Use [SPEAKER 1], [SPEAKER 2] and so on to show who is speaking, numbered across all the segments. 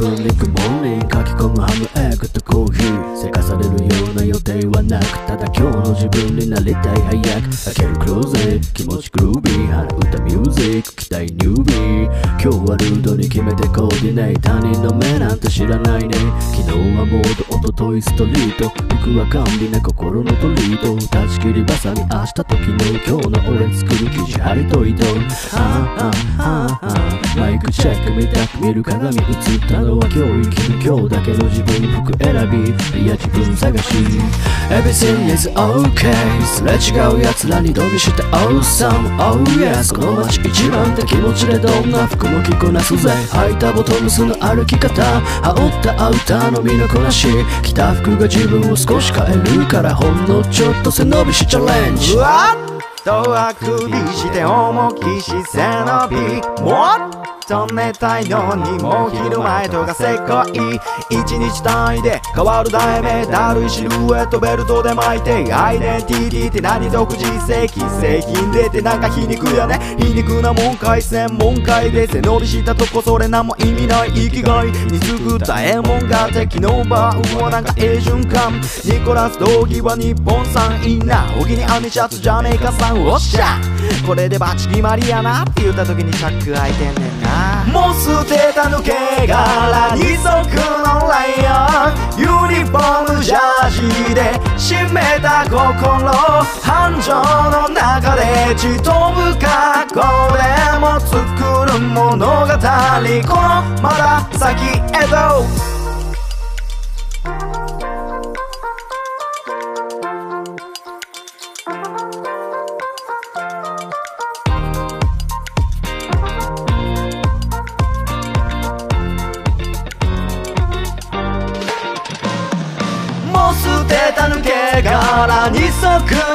[SPEAKER 1] 分に曇り書き込むハムエッグとコーヒーせかされるような予定はなくただ今日の自分になりたい早く。開けるクローゼット気持ちグルービー鼻歌ミュージック期待ニュービー今日はルードに決めてコーディネー他人の目なんて知らないね。昨日はモードおとといストリート。服は甘美な心のトリート。断ち切りバサミ。明日と昨日今日の俺作る生地貼りといとあああああマイクチェック見たく見る鏡。映ったのは今日生きる今日だけの自分服選びいや自分探し。Everything is okay. すれ違う奴らに飛びして Awesome Oh yes. この街一番って気持ちでどんな服も着こなすぜ。履いたボトムスの歩き方羽織ったアウターの身のこなし。着た服が自分を少し変えるからほんのちょっと背伸びしチャレンジ。
[SPEAKER 2] わとあくびして重きし背伸び。もっと寝たいのにもう昼前とかせっこい。一日単位で変わる題名だるいシルエットベルトで巻いてアイデンティティって何独自正規製品でってなんか皮肉やね。皮肉なもんかい専門会で背伸びしたとこそれ何も意味ない生きがい。に作ったええもんが敵のバーはなんかええ循環ニコラス道着は日本産いいなお気に網シャツジャメイカさんおっしゃ。これでバチ決まりやなって言った時にチャック開いてんねんな。もう捨てた抜け殻二足のライオンユニフォームジャージで締めた心繁盛の中で血飛ぶ格好でも作る物語。このまだ先へと。け殻二足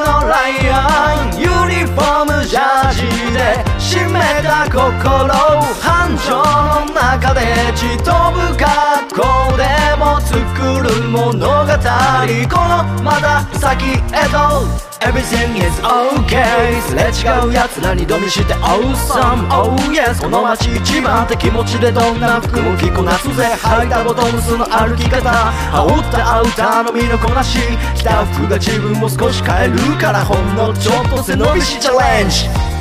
[SPEAKER 2] のライアン。ユニフォームジャージで締めた心繁盛の中で血飛ぶか作る物語。このまだ先へと。Everything is okay. すれ違う奴らにドミして Awesome Oh yes. この街一番って気持ちでどんな服も着こなすぜ。履いたボトムスの歩き方。羽織ったアウターの身のこなし。着た服が自分を少し変えるからほんのちょっと背伸びしチャレンジ